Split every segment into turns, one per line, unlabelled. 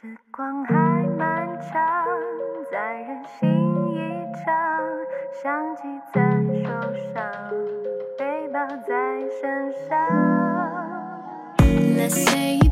时光还漫长，再任性一场，相机在手上，背包在身上。Let's say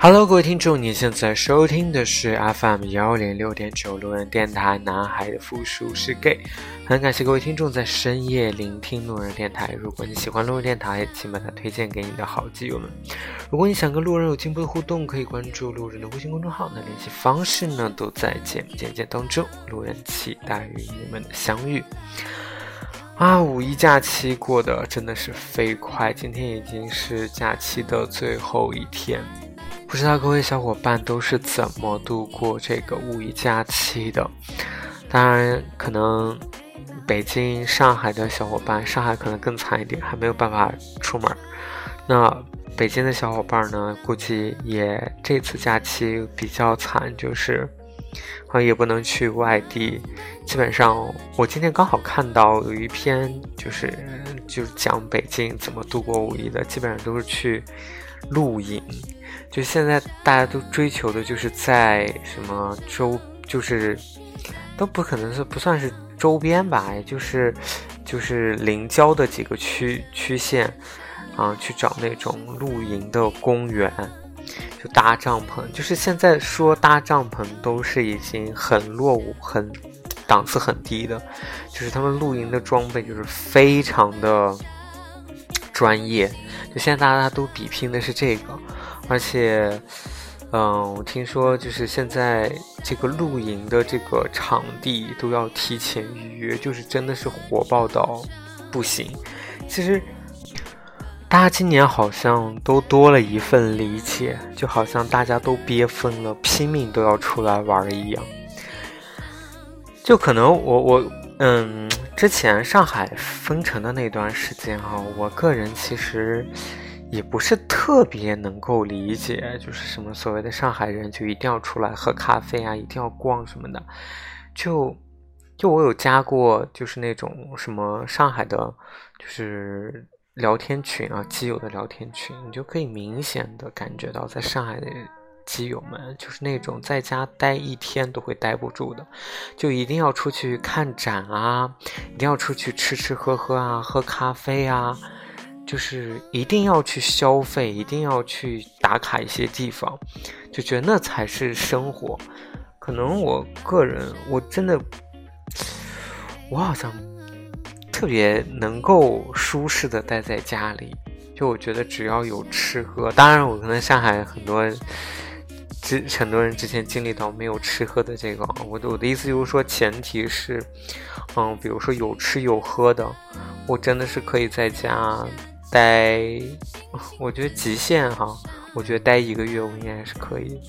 Hello，各位听众，你现在收听的是 FM 幺零六点九路人电台，男孩的复数是 gay。很感谢各位听众在深夜聆听路人电台。如果你喜欢路人电台，请把它推荐给你的好基友们。如果你想跟路人有进一步的互动，可以关注路人的微信公众号。那联系方式呢，都在简简介当中。路人期待与你们的相遇。啊，五一假期过得真的是飞快，今天已经是假期的最后一天。不知道各位小伙伴都是怎么度过这个五一假期的？当然，可能北京、上海的小伙伴，上海可能更惨一点，还没有办法出门。那北京的小伙伴呢，估计也这次假期比较惨，就是好像也不能去外地。基本上，我今天刚好看到有一篇，就是就是讲北京怎么度过五一的，基本上都是去露营。就现在大家都追求的就是在什么周，就是都不可能是不算是周边吧，也就是就是邻郊的几个区区县啊，去找那种露营的公园，就搭帐篷。就是现在说搭帐篷都是已经很落伍、很档次很低的，就是他们露营的装备就是非常的专业。就现在大家都比拼的是这个。而且，嗯，我听说就是现在这个露营的这个场地都要提前预约，就是真的是火爆到不行。其实，大家今年好像都多了一份理解，就好像大家都憋疯了，拼命都要出来玩一样。就可能我我嗯，之前上海封城的那段时间哈、我个人其实。也不是特别能够理解，就是什么所谓的上海人就一定要出来喝咖啡啊，一定要逛什么的。就就我有加过，就是那种什么上海的，就是聊天群啊，基友的聊天群，你就可以明显的感觉到，在上海的基友们就是那种在家待一天都会待不住的，就一定要出去看展啊，一定要出去吃吃喝喝啊，喝咖啡啊。就是一定要去消费，一定要去打卡一些地方，就觉得那才是生活。可能我个人，我真的，我好像特别能够舒适的待在家里。就我觉得只要有吃喝，当然我可能上海很多之很多人之前经历到没有吃喝的这个，我的我的意思就是说，前提是，嗯，比如说有吃有喝的，我真的是可以在家。待，我觉得极限哈，我觉得待一个月我应该是可以。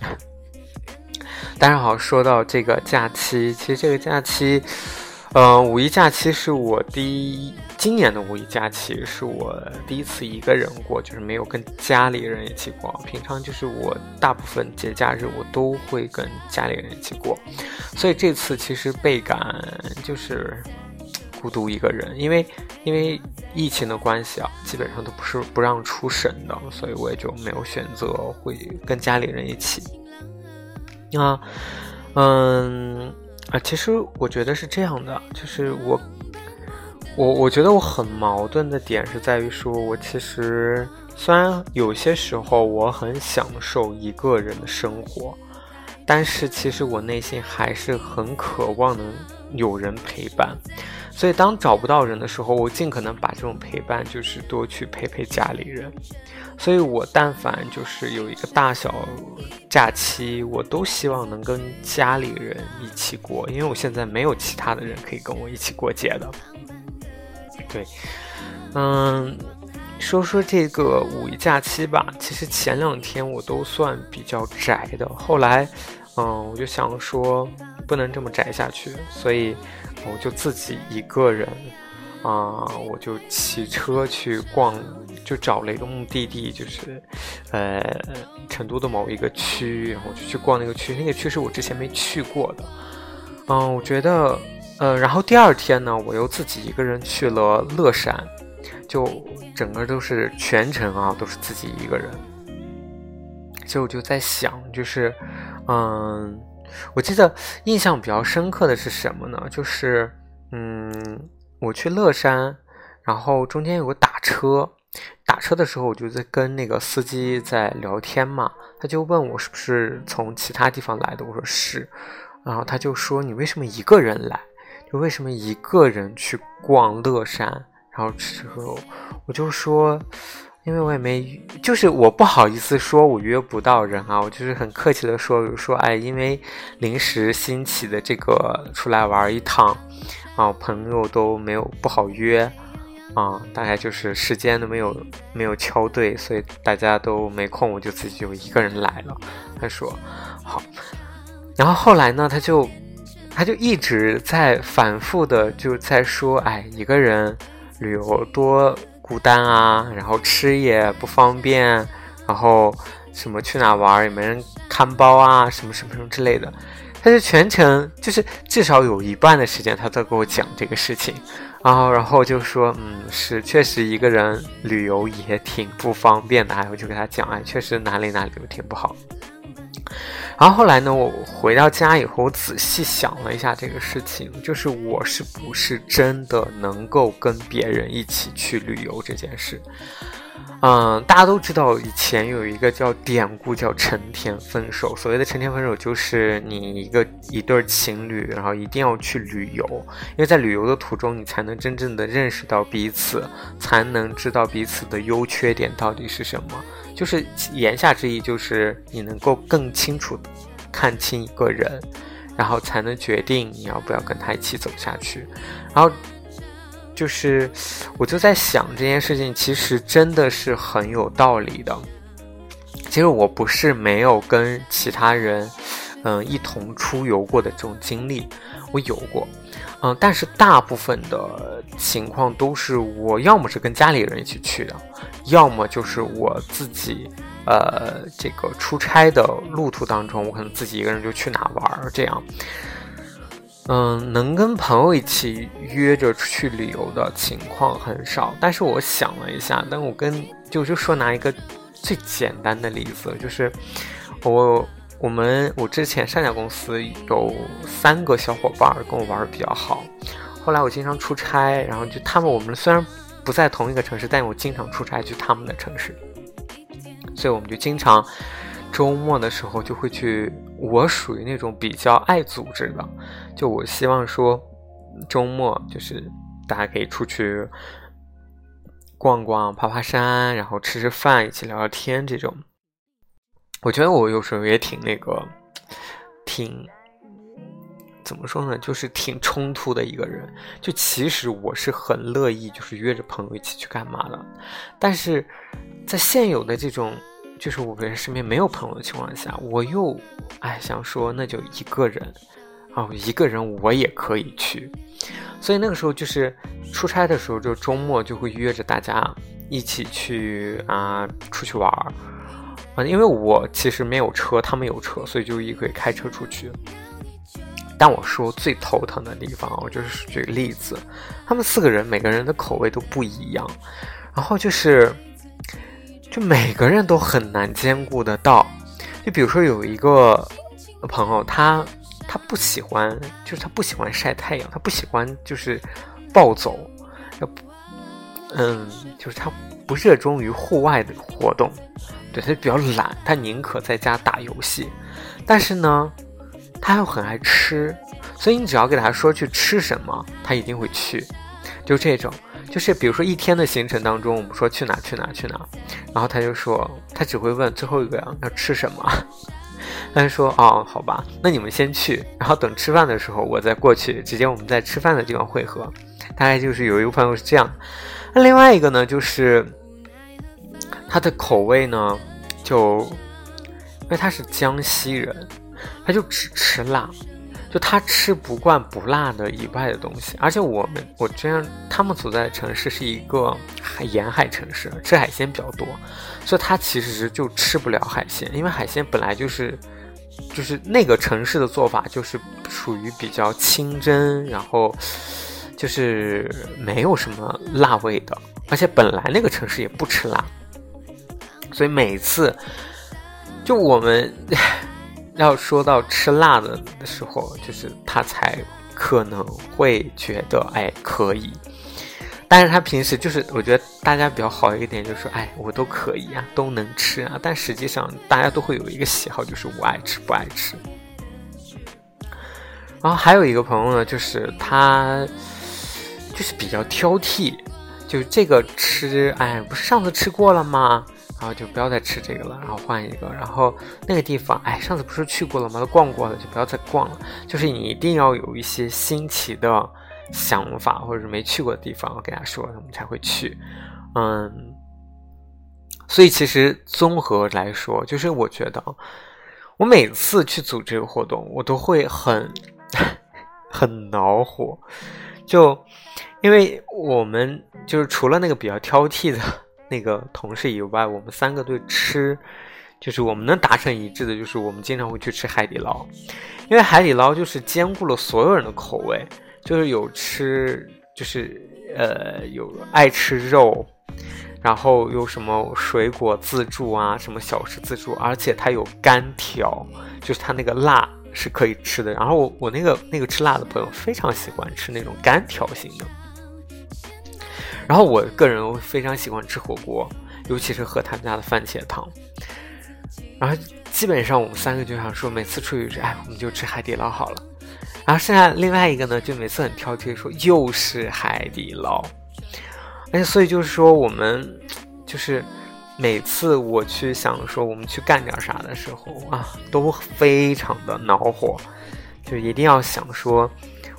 但是好，说到这个假期，其实这个假期，呃，五一假期是我第一，今年的五一假期是我第一次一个人过，就是没有跟家里人一起过。平常就是我大部分节假日我都会跟家里人一起过，所以这次其实倍感就是。孤独一个人，因为因为疫情的关系啊，基本上都不是不让出省的，所以我也就没有选择会跟家里人一起。啊，嗯啊，其实我觉得是这样的，就是我我我觉得我很矛盾的点是在于说，我其实虽然有些时候我很享受一个人的生活，但是其实我内心还是很渴望能有人陪伴。所以，当找不到人的时候，我尽可能把这种陪伴，就是多去陪陪家里人。所以我但凡就是有一个大小假期，我都希望能跟家里人一起过，因为我现在没有其他的人可以跟我一起过节的。对，嗯，说说这个五一假期吧。其实前两天我都算比较宅的，后来，嗯，我就想说不能这么宅下去，所以。我就自己一个人。啊，我就骑车去逛，就找了一个目的地，就是，呃，成都的某一个区，然后就去逛那个区。那个区是我之前没去过的。嗯，我觉得，呃，然后第二天呢，我又自己一个人去了乐山，就整个都是全程啊，都是自己一个人。所以我就在想，就是，嗯，我记得印象比较深刻的是什么呢？就是，嗯。我去乐山，然后中间有个打车，打车的时候我就在跟那个司机在聊天嘛，他就问我是不是从其他地方来的，我说是，然后他就说你为什么一个人来，就为什么一个人去逛乐山，然后之后我就说，因为我也没，就是我不好意思说我约不到人啊，我就是很客气的说，说哎，因为临时兴起的这个出来玩一趟。啊，朋友都没有不好约，啊，大概就是时间都没有没有敲对，所以大家都没空，我就自己就一个人来了。他说好，然后后来呢，他就他就一直在反复的就在说，哎，一个人旅游多孤单啊，然后吃也不方便，然后什么去哪玩也没人看包啊，什么什么什么之类的。他就全程就是至少有一半的时间，他都跟我讲这个事情，然后然后就说，嗯，是确实一个人旅游也挺不方便的，哎，我就给他讲，哎，确实哪里哪里都挺不好。然后后来呢，我回到家以后，我仔细想了一下这个事情，就是我是不是真的能够跟别人一起去旅游这件事。嗯，大家都知道，以前有一个叫典故，叫成天分手。所谓的成天分手，就是你一个一对情侣，然后一定要去旅游，因为在旅游的途中，你才能真正的认识到彼此，才能知道彼此的优缺点到底是什么。就是言下之意，就是你能够更清楚看清一个人，然后才能决定你要不要跟他一起走下去。然后。就是，我就在想这件事情，其实真的是很有道理的。其实我不是没有跟其他人，嗯，一同出游过的这种经历，我有过，嗯，但是大部分的情况都是我要么是跟家里人一起去的，要么就是我自己，呃，这个出差的路途当中，我可能自己一个人就去哪玩儿这样。嗯，能跟朋友一起约着出去旅游的情况很少。但是我想了一下，但我跟就就说拿一个最简单的例子，就是我我们我之前上家公司有三个小伙伴跟我玩的比较好。后来我经常出差，然后就他们我们虽然不在同一个城市，但我经常出差去他们的城市，所以我们就经常。周末的时候就会去，我属于那种比较爱组织的，就我希望说，周末就是大家可以出去逛逛、爬爬山，然后吃吃饭、一起聊聊天这种。我觉得我有时候也挺那个，挺怎么说呢，就是挺冲突的一个人。就其实我是很乐意就是约着朋友一起去干嘛的，但是在现有的这种。就是我跟身边没有朋友的情况下，我又哎想说那就一个人哦，一个人我也可以去，所以那个时候就是出差的时候，就周末就会约着大家一起去啊出去玩儿啊，因为我其实没有车，他们有车，所以就也可以开车出去。但我说最头疼的地方，我就是举个例子，他们四个人每个人的口味都不一样，然后就是。就每个人都很难兼顾得到，就比如说有一个朋友，他他不喜欢，就是他不喜欢晒太阳，他不喜欢就是暴走，嗯，就是他不热衷于户外的活动，对他比较懒，他宁可在家打游戏，但是呢，他又很爱吃，所以你只要给他说去吃什么，他一定会去，就这种。就是比如说一天的行程当中，我们说去哪去哪去哪，然后他就说他只会问最后一个要吃什么，他就说哦好吧，那你们先去，然后等吃饭的时候我再过去，直接我们在吃饭的地方汇合。大概就是有一个朋友是这样，那另外一个呢就是他的口味呢就因为他是江西人，他就只吃辣。就他吃不惯不辣的以外的东西，而且我们我这样他们所在的城市是一个海沿海城市，吃海鲜比较多，所以他其实就吃不了海鲜，因为海鲜本来就是就是那个城市的做法就是属于比较清蒸，然后就是没有什么辣味的，而且本来那个城市也不吃辣，所以每次就我们。要说到吃辣的的时候，就是他才可能会觉得哎可以，但是他平时就是我觉得大家比较好一个点就是说哎我都可以啊都能吃啊，但实际上大家都会有一个喜好就是我爱吃不爱吃。然后还有一个朋友呢，就是他就是比较挑剔，就这个吃哎不是上次吃过了吗？然后就不要再吃这个了，然后换一个。然后那个地方，哎，上次不是去过了吗？都逛过了，就不要再逛了。就是你一定要有一些新奇的想法，或者是没去过的地方，我跟他说，我们才会去。嗯，所以其实综合来说，就是我觉得我每次去组织这个活动，我都会很 很恼火，就因为我们就是除了那个比较挑剔的。那个同事以外，我们三个对吃，就是我们能达成一致的，就是我们经常会去吃海底捞，因为海底捞就是兼顾了所有人的口味，就是有吃，就是呃有爱吃肉，然后有什么水果自助啊，什么小吃自助，而且它有干条，就是它那个辣是可以吃的。然后我我那个那个吃辣的朋友非常喜欢吃那种干条型的。然后我个人非常喜欢吃火锅，尤其是喝他们家的番茄汤。然后基本上我们三个就想说，每次出去，哎，我们就吃海底捞好了。然后剩下另外一个呢，就每次很挑剔说，又是海底捞。哎所以就是说，我们就是每次我去想说我们去干点啥的时候啊，都非常的恼火，就一定要想说。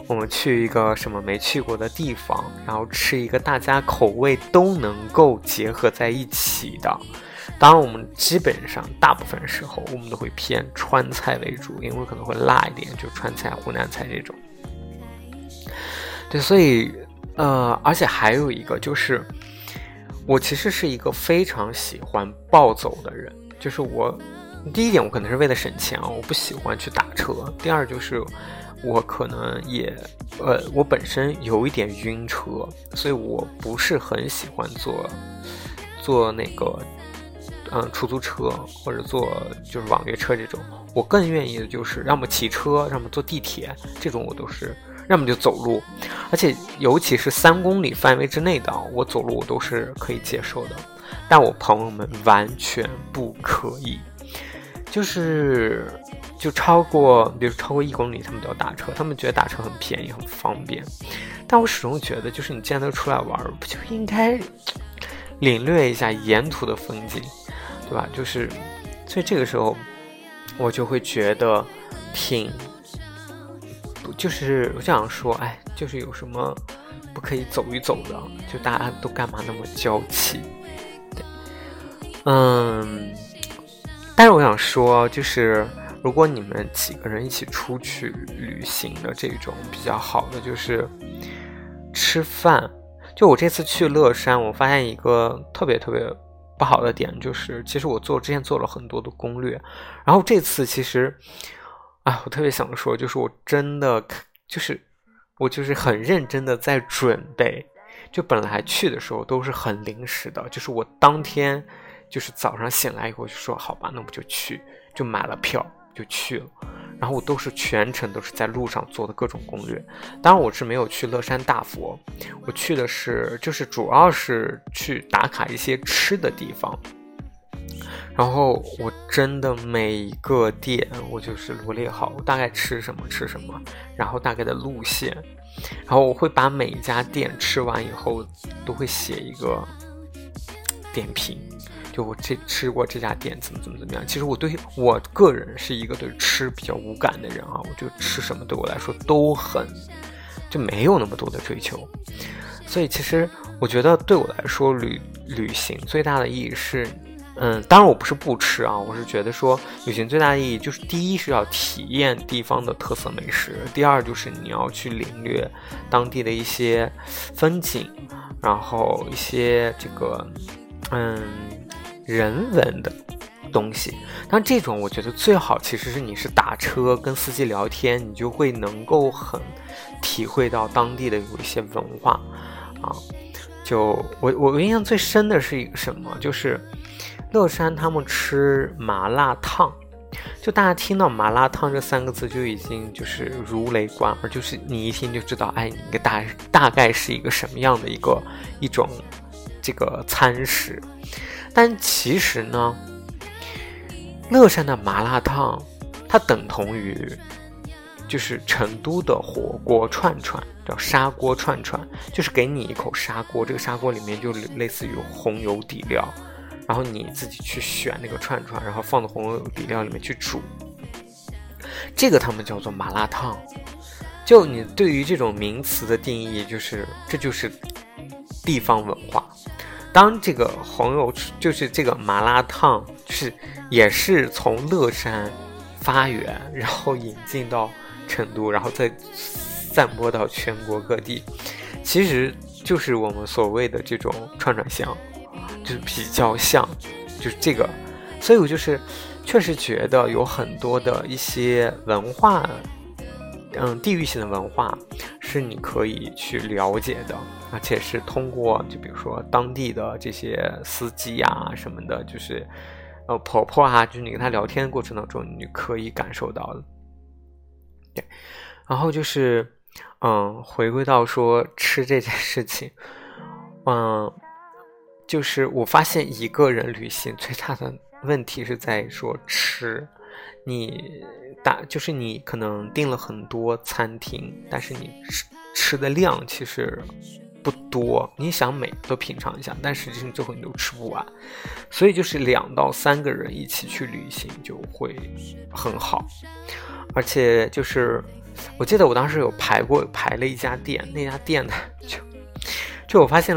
我们去一个什么没去过的地方，然后吃一个大家口味都能够结合在一起的。当然，我们基本上大部分时候我们都会偏川菜为主，因为可能会辣一点，就川菜、湖南菜这种。对，所以呃，而且还有一个就是，我其实是一个非常喜欢暴走的人。就是我第一点，我可能是为了省钱啊，我不喜欢去打车。第二就是。我可能也，呃，我本身有一点晕车，所以我不是很喜欢坐，坐那个，嗯，出租车或者坐就是网约车这种。我更愿意的就是要么骑车，要么坐地铁，这种我都是，要么就走路。而且尤其是三公里范围之内的，我走路我都是可以接受的。但我朋友们完全不可以，就是。就超过，比如超过一公里，他们都要打车。他们觉得打车很便宜、很方便。但我始终觉得，就是你既然都出来玩，不就应该领略一下沿途的风景，对吧？就是，所以这个时候我就会觉得挺，就是我想说，哎，就是有什么不可以走一走的？就大家都干嘛那么娇气？对，嗯，但是我想说，就是。如果你们几个人一起出去旅行的这种比较好的就是吃饭。就我这次去乐山，我发现一个特别特别不好的点，就是其实我做之前做了很多的攻略，然后这次其实啊，我特别想说，就是我真的就是我就是很认真的在准备。就本来去的时候都是很临时的，就是我当天就是早上醒来以后就说好吧，那我就去，就买了票。就去了，然后我都是全程都是在路上做的各种攻略。当然我是没有去乐山大佛，我去的是就是主要是去打卡一些吃的地方。然后我真的每一个店我就是罗列好，我大概吃什么吃什么，然后大概的路线，然后我会把每一家店吃完以后都会写一个点评。就我这吃过这家店怎么怎么怎么样？其实我对我个人是一个对吃比较无感的人啊，我就吃什么对我来说都很就没有那么多的追求。所以其实我觉得对我来说旅旅行最大的意义是，嗯，当然我不是不吃啊，我是觉得说旅行最大的意义就是第一是要体验地方的特色美食，第二就是你要去领略当地的一些风景，然后一些这个嗯人文的东西。但这种我觉得最好其实是你是打车跟司机聊天，你就会能够很体会到当地的有一些文化啊。就我我印象最深的是一个什么，就是。乐山他们吃麻辣烫，就大家听到麻辣烫这三个字就已经就是如雷贯耳，就是你一听就知道，哎，一个大大概是一个什么样的一个一种这个餐食。但其实呢，乐山的麻辣烫它等同于就是成都的火锅串串，叫砂锅串串，就是给你一口砂锅，这个砂锅里面就类似于红油底料。然后你自己去选那个串串，然后放到红油底料里面去煮，这个他们叫做麻辣烫。就你对于这种名词的定义，就是这就是地方文化。当这个红油就是这个麻辣烫，是也是从乐山发源，然后引进到成都，然后再散播到全国各地，其实就是我们所谓的这种串串香。就是比较像，就是这个，所以我就是确实觉得有很多的一些文化，嗯，地域性的文化是你可以去了解的，而且是通过就比如说当地的这些司机啊什么的，就是呃婆婆啊，就是你跟他聊天过程当中，你可以感受到的。对，然后就是嗯，回归到说吃这件事情，嗯。就是我发现一个人旅行最大的问题是在说吃，你大就是你可能订了很多餐厅，但是你吃吃的量其实不多。你想每都品尝一下，但实际上最后你都吃不完。所以就是两到三个人一起去旅行就会很好，而且就是我记得我当时有排过排了一家店，那家店呢就就我发现。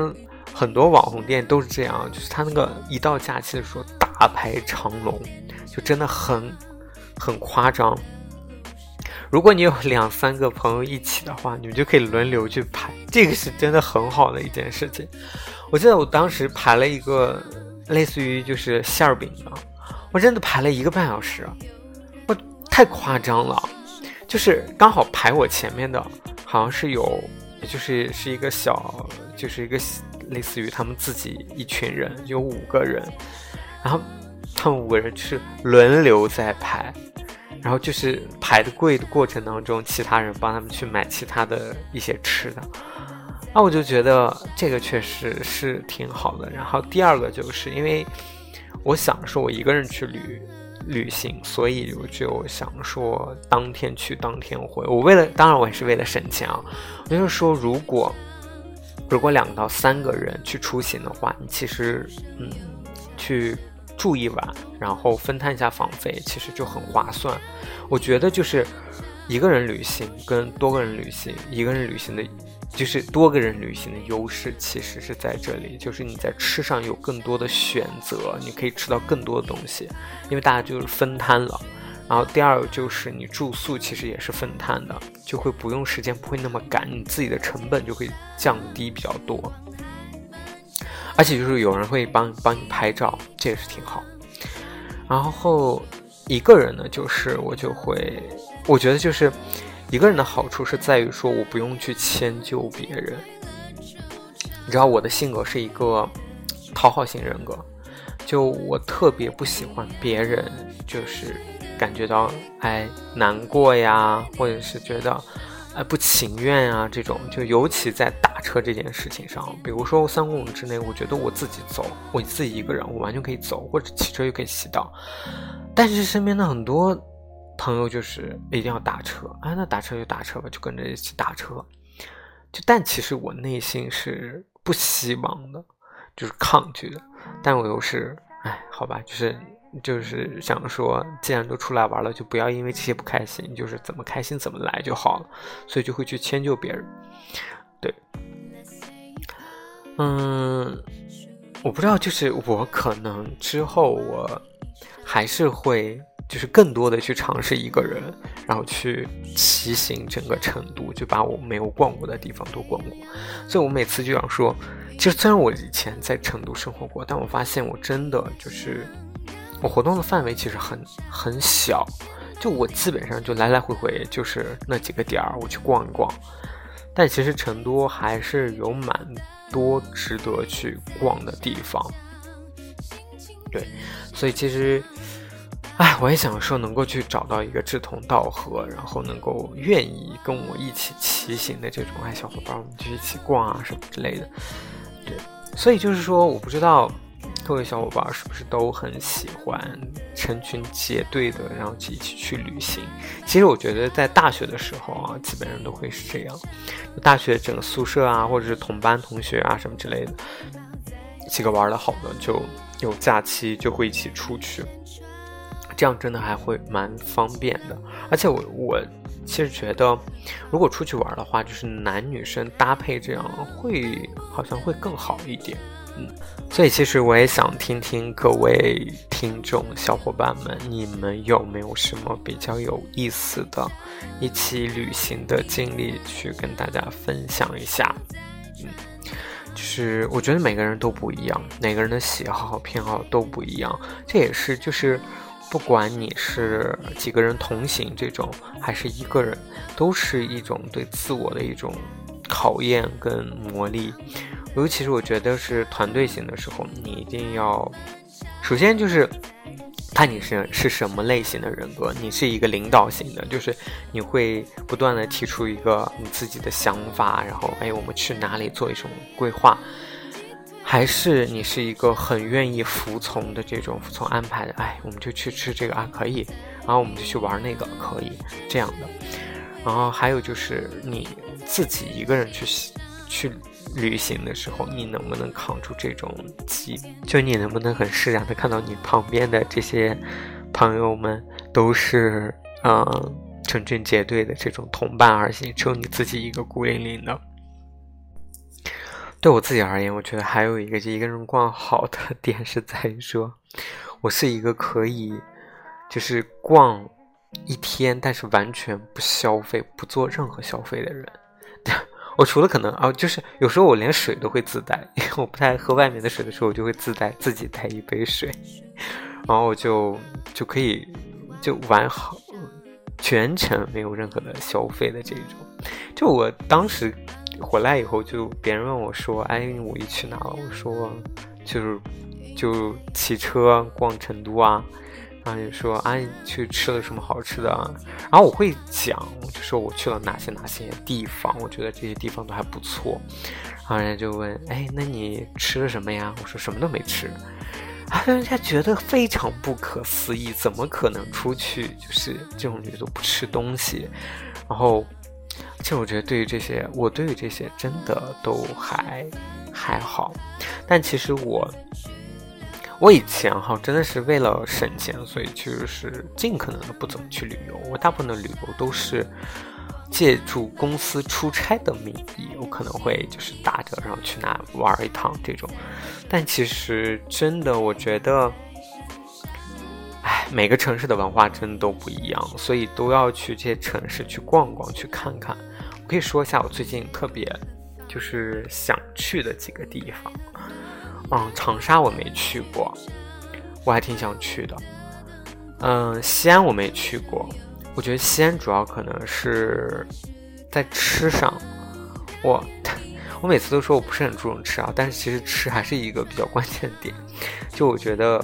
很多网红店都是这样，就是他那个一到假期的时候大排长龙，就真的很很夸张。如果你有两三个朋友一起的话，你们就可以轮流去排，这个是真的很好的一件事情。我记得我当时排了一个类似于就是馅饼的，我真的排了一个半小时，我太夸张了。就是刚好排我前面的，好像是有，就是是一个小，就是一个。类似于他们自己一群人有五个人，然后他们五个人是轮流在排，然后就是排的贵的过程当中，其他人帮他们去买其他的一些吃的，那我就觉得这个确实是挺好的。然后第二个就是因为我想说我一个人去旅旅行，所以我就想说当天去当天回。我为了当然我也是为了省钱啊，我就是说如果。如果两到三个人去出行的话，你其实嗯，去住一晚，然后分摊一下房费，其实就很划算。我觉得就是一个人旅行跟多个人旅行，一个人旅行的，就是多个人旅行的优势其实是在这里，就是你在吃上有更多的选择，你可以吃到更多的东西，因为大家就是分摊了。然后第二就是你住宿其实也是分摊的，就会不用时间不会那么赶，你自己的成本就会降低比较多。而且就是有人会帮帮你拍照，这也是挺好。然后一个人呢，就是我就会，我觉得就是一个人的好处是在于说我不用去迁就别人。你知道我的性格是一个讨好型人格，就我特别不喜欢别人就是。感觉到哎难过呀，或者是觉得哎不情愿啊，这种就尤其在打车这件事情上，比如说三公里之内，我觉得我自己走，我自己一个人，我完全可以走，或者骑车又可以骑到。但是身边的很多朋友就是一定要打车，啊，那打车就打车吧，就跟着一起打车。就但其实我内心是不希望的，就是抗拒的，但我又是哎，好吧，就是。就是想说，既然都出来玩了，就不要因为这些不开心，就是怎么开心怎么来就好了，所以就会去迁就别人。对，嗯，我不知道，就是我可能之后我还是会。就是更多的去尝试一个人，然后去骑行整个成都，就把我没有逛过的地方都逛过。所以我每次就想说，其实虽然我以前在成都生活过，但我发现我真的就是我活动的范围其实很很小，就我基本上就来来回回就是那几个点儿我去逛一逛。但其实成都还是有蛮多值得去逛的地方。对，所以其实。哎，我也想说，能够去找到一个志同道合，然后能够愿意跟我一起骑行的这种哎小伙伴，我们就一起逛啊什么之类的。对，所以就是说，我不知道各位小伙伴是不是都很喜欢成群结队的，然后一起去旅行。其实我觉得在大学的时候啊，基本上都会是这样。大学整个宿舍啊，或者是同班同学啊什么之类的，几个玩的好的，就有假期就会一起出去。这样真的还会蛮方便的，而且我我其实觉得，如果出去玩的话，就是男女生搭配这样会好像会更好一点，所以其实我也想听听各位听众小伙伴们，你们有没有什么比较有意思的一起旅行的经历去跟大家分享一下？嗯，就是我觉得每个人都不一样，每个人的喜好偏好都不一样，这也是就是。不管你是几个人同行这种，还是一个人，都是一种对自我的一种考验跟磨砺。尤其是我觉得是团队型的时候，你一定要，首先就是看你是是什么类型的人格。你是一个领导型的，就是你会不断的提出一个你自己的想法，然后哎，我们去哪里做一种规划。还是你是一个很愿意服从的这种服从安排的，哎，我们就去吃这个啊，可以，然后我们就去玩那个，可以这样的。然后还有就是你自己一个人去去旅行的时候，你能不能扛住这种急？就你能不能很释然的看到你旁边的这些朋友们都是嗯成群结队的这种同伴而行，只有你自己一个孤零零的。对我自己而言，我觉得还有一个就一个人逛好的点是在于说，我是一个可以就是逛一天，但是完全不消费、不做任何消费的人。我除了可能啊，就是有时候我连水都会自带，因为我不太喝外面的水的时候，我就会自带自己带一杯水，然后我就就可以就玩好全程没有任何的消费的这种。就我当时。回来以后，就别人问我说：“哎，五一去哪了？”我说：“就是就骑车逛成都啊。”然后就说：“啊，你，去吃了什么好吃的？”然后我会讲，就说我去了哪些哪些地方，我觉得这些地方都还不错。然后人家就问：“哎，那你吃了什么呀？”我说：“什么都没吃。”啊，人家觉得非常不可思议，怎么可能出去就是这种旅都不吃东西？然后。其实我觉得，对于这些，我对于这些真的都还还好。但其实我，我以前哈真的是为了省钱，所以就是尽可能的不怎么去旅游。我大部分的旅游都是借助公司出差的名义，我可能会就是打折，然后去哪玩一趟这种。但其实真的，我觉得。哎每个城市的文化真的都不一样，所以都要去这些城市去逛逛，去看看。我可以说一下我最近特别就是想去的几个地方。嗯，长沙我没去过，我还挺想去的。嗯，西安我没去过，我觉得西安主要可能是在吃上。我 我每次都说我不是很注重吃啊，但是其实吃还是一个比较关键点。就我觉得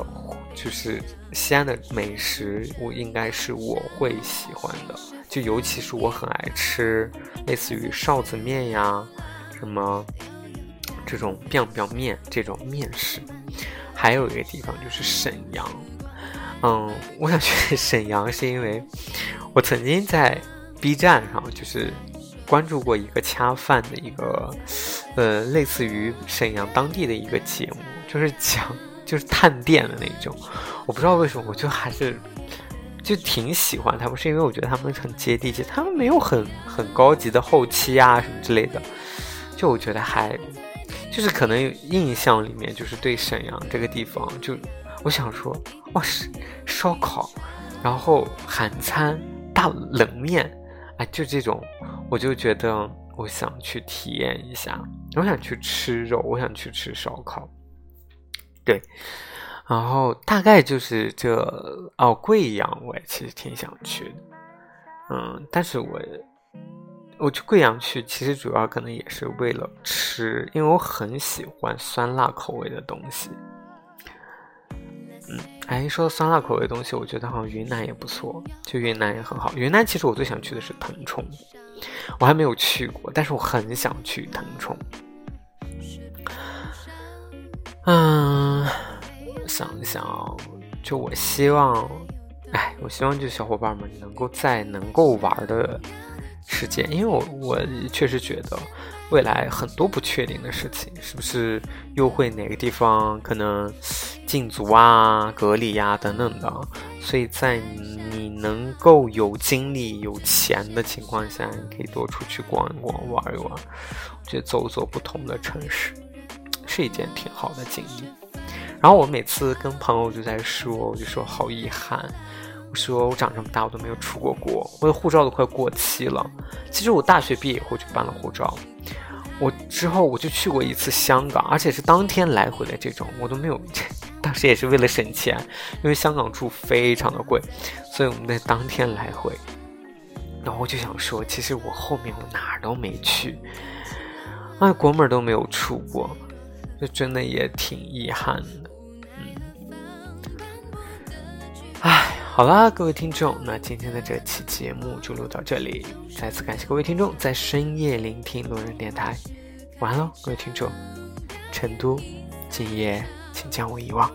就是。西安的美食，我应该是我会喜欢的，就尤其是我很爱吃类似于臊子面呀，什么这种拌拌面这种面食。还有一个地方就是沈阳，嗯，我想去沈阳是因为我曾经在 B 站上就是关注过一个恰饭的一个，呃，类似于沈阳当地的一个节目，就是讲。就是探店的那种，我不知道为什么，我就还是就挺喜欢他们，是因为我觉得他们很接地气，他们没有很很高级的后期啊什么之类的，就我觉得还就是可能印象里面就是对沈阳这个地方，就我想说，哇，烧烤，然后韩餐、大冷面，哎，就这种，我就觉得我想去体验一下，我想去吃肉，我想去吃烧烤，对。然后大概就是这哦，贵阳我也其实挺想去的，嗯，但是我我去贵阳去，其实主要可能也是为了吃，因为我很喜欢酸辣口味的东西。嗯，哎，说到酸辣口味的东西，我觉得好像云南也不错，就云南也很好。云南其实我最想去的是腾冲，我还没有去过，但是我很想去腾冲。嗯。想一想，就我希望，哎，我希望就小伙伴们能够在能够玩的时间，因为我我确实觉得未来很多不确定的事情，是不是又会哪个地方可能禁足啊、隔离呀等等的，所以在你能够有精力、有钱的情况下，你可以多出去逛一逛、玩一玩，我觉得走走不同的城市是一件挺好的经历。然后我每次跟朋友就在说，我就说好遗憾，说我长这么大我都没有出过国，我的护照都快过期了。其实我大学毕业以后就办了护照，我之后我就去过一次香港，而且是当天来回的这种，我都没有。当时也是为了省钱，因为香港住非常的贵，所以我们在当天来回。然后我就想说，其实我后面我哪儿都没去，哎，国门都没有出过，就真的也挺遗憾的。好啦，各位听众，那今天的这期节目就录到这里。再次感谢各位听众在深夜聆听路人电台。晚安喽，各位听众。成都，今夜请将我遗忘。